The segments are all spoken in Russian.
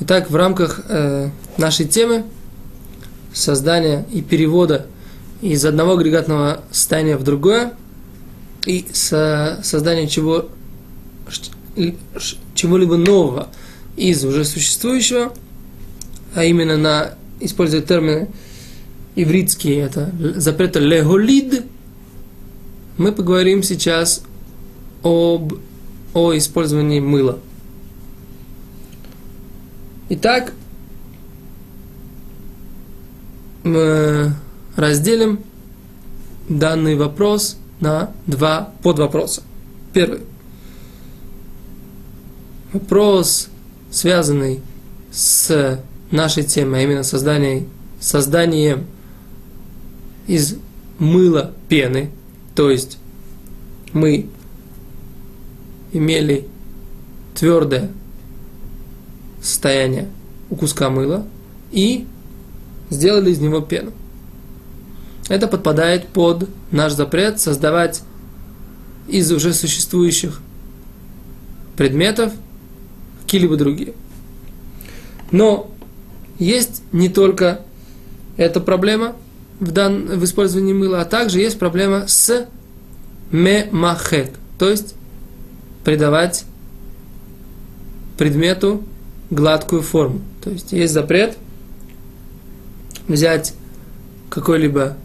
Итак, в рамках э, нашей темы создания и перевода из одного агрегатного состояния в другое и со, создания чего, чего-либо нового из уже существующего, а именно на, используя термины ивритские, это запрета леголид, мы поговорим сейчас об, о использовании мыла. Итак, мы разделим данный вопрос на два подвопроса. Первый. Вопрос, связанный с нашей темой, а именно созданием, созданием из мыла пены, то есть мы имели твердое состояние у куска мыла и сделали из него пену. Это подпадает под наш запрет создавать из уже существующих предметов какие-либо другие. Но есть не только эта проблема в, дан, в использовании мыла, а также есть проблема с мемахек, то есть придавать предмету гладкую форму. То есть есть запрет взять какой-либо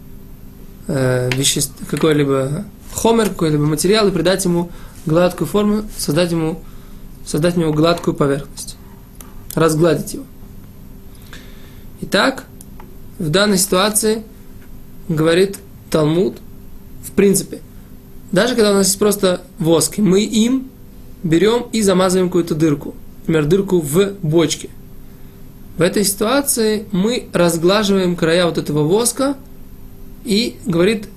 э, вещество, какой-либо хомер, какой-либо материал и придать ему гладкую форму, создать ему, создать ему гладкую поверхность, разгладить его. Итак, в данной ситуации говорит Талмуд, в принципе, даже когда у нас есть просто воск, мы им берем и замазываем какую-то дырку – например, дырку в бочке. В этой ситуации мы разглаживаем края вот этого воска и говорит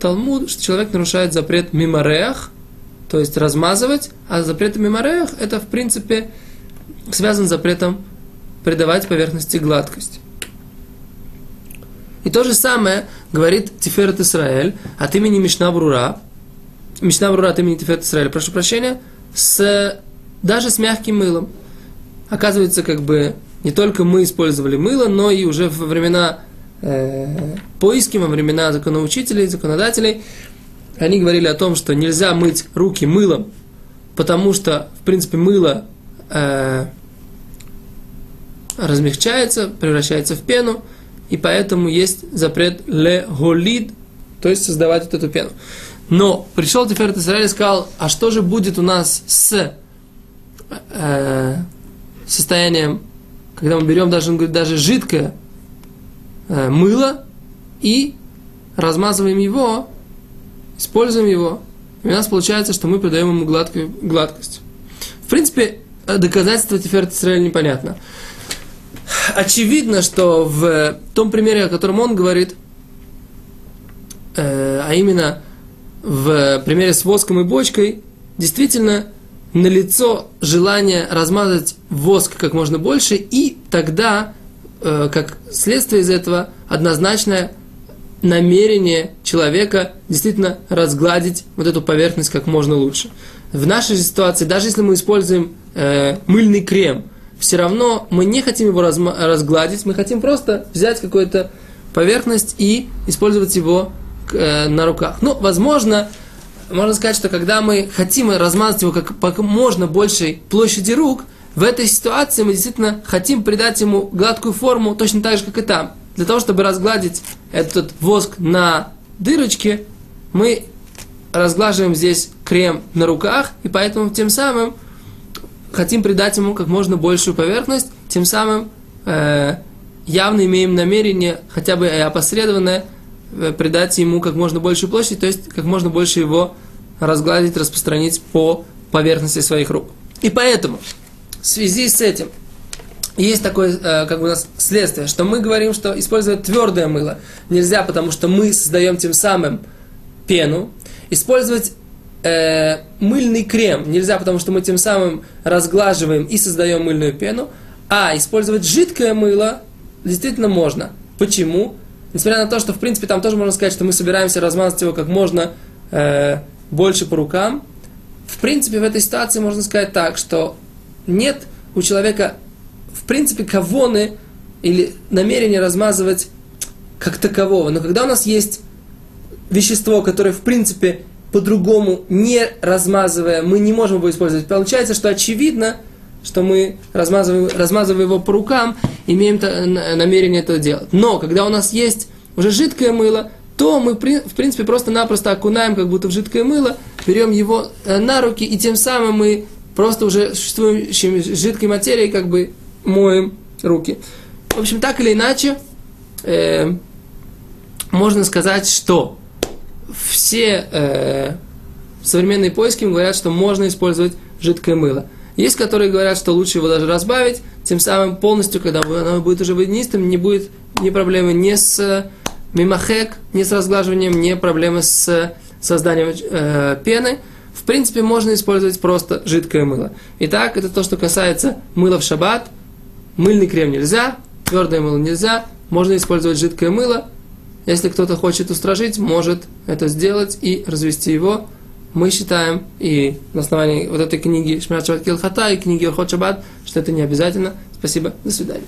Талмуд, что человек нарушает запрет мимореях, то есть размазывать, а запрет мимореях это в принципе связан с запретом придавать поверхности гладкость. И то же самое говорит Тиферет Исраэль от имени Мишна Брура, Мишна Брура от имени Тиферет Исраэль, прошу прощения, с даже с мягким мылом. Оказывается, как бы не только мы использовали мыло, но и уже во времена э, поиски, во времена законоучителей, законодателей, они говорили о том, что нельзя мыть руки мылом, потому что, в принципе, мыло э, размягчается, превращается в пену, и поэтому есть запрет ле голид, то есть создавать вот эту пену. Но пришел Тиферет Израиль и сказал, а что же будет у нас с э, состоянием, когда мы берем даже, он говорит, даже жидкое э, мыло и размазываем его, используем его, и у нас получается, что мы придаем ему гладкую, гладкость. В принципе, доказательство Тиферет Израиля непонятно. Очевидно, что в том примере, о котором он говорит, э, а именно в примере с воском и бочкой, действительно налицо желание размазать воск как можно больше, и тогда, э, как следствие из этого, однозначное намерение человека действительно разгладить вот эту поверхность как можно лучше. В нашей ситуации, даже если мы используем э, мыльный крем, все равно мы не хотим его разгладить, мы хотим просто взять какую-то поверхность и использовать его э, на руках. Ну, возможно, можно сказать, что когда мы хотим размазать его как, по можно большей площади рук, в этой ситуации мы действительно хотим придать ему гладкую форму, точно так же, как и там. Для того, чтобы разгладить этот воск на дырочке, мы разглаживаем здесь крем на руках, и поэтому тем самым хотим придать ему как можно большую поверхность, тем самым э, явно имеем намерение, хотя бы опосредованное, придать ему как можно большую площадь, то есть как можно больше его разгладить, распространить по поверхности своих рук. И поэтому, в связи с этим, есть такое, э, как бы у нас следствие, что мы говорим, что использовать твердое мыло нельзя, потому что мы создаем тем самым пену. Использовать э, мыльный крем нельзя, потому что мы тем самым разглаживаем и создаем мыльную пену. А использовать жидкое мыло действительно можно. Почему? Несмотря на то, что, в принципе, там тоже можно сказать, что мы собираемся размазать его как можно э, больше по рукам, в принципе, в этой ситуации можно сказать так, что нет у человека в принципе, кавоны или намерение размазывать как такового. Но когда у нас есть вещество, которое, в принципе, по-другому, не размазывая, мы не можем его использовать. Получается, что очевидно, что мы, размазывая, размазывая его по рукам, имеем намерение это делать. Но, когда у нас есть уже жидкое мыло, то мы, в принципе, просто-напросто окунаем как будто в жидкое мыло, берем его э, на руки, и тем самым мы просто уже существующей жидкой материей как бы моем руки. В общем, так или иначе, э, можно сказать, что все э, современные поиски говорят, что можно использовать жидкое мыло. Есть, которые говорят, что лучше его даже разбавить, тем самым полностью, когда оно будет уже водянистым, не будет ни проблемы ни с мимахек, ни с разглаживанием, ни проблемы с созданием э, пены. В принципе, можно использовать просто жидкое мыло. Итак, это то, что касается мыла в шаббат. Мыльный крем нельзя, твердое мыло нельзя, можно использовать жидкое мыло. Если кто-то хочет устражить, может это сделать и развести его. Мы считаем, и на основании вот этой книги Шмират Килхата и книги Орхот Шаббат, что это не обязательно. Спасибо, до свидания.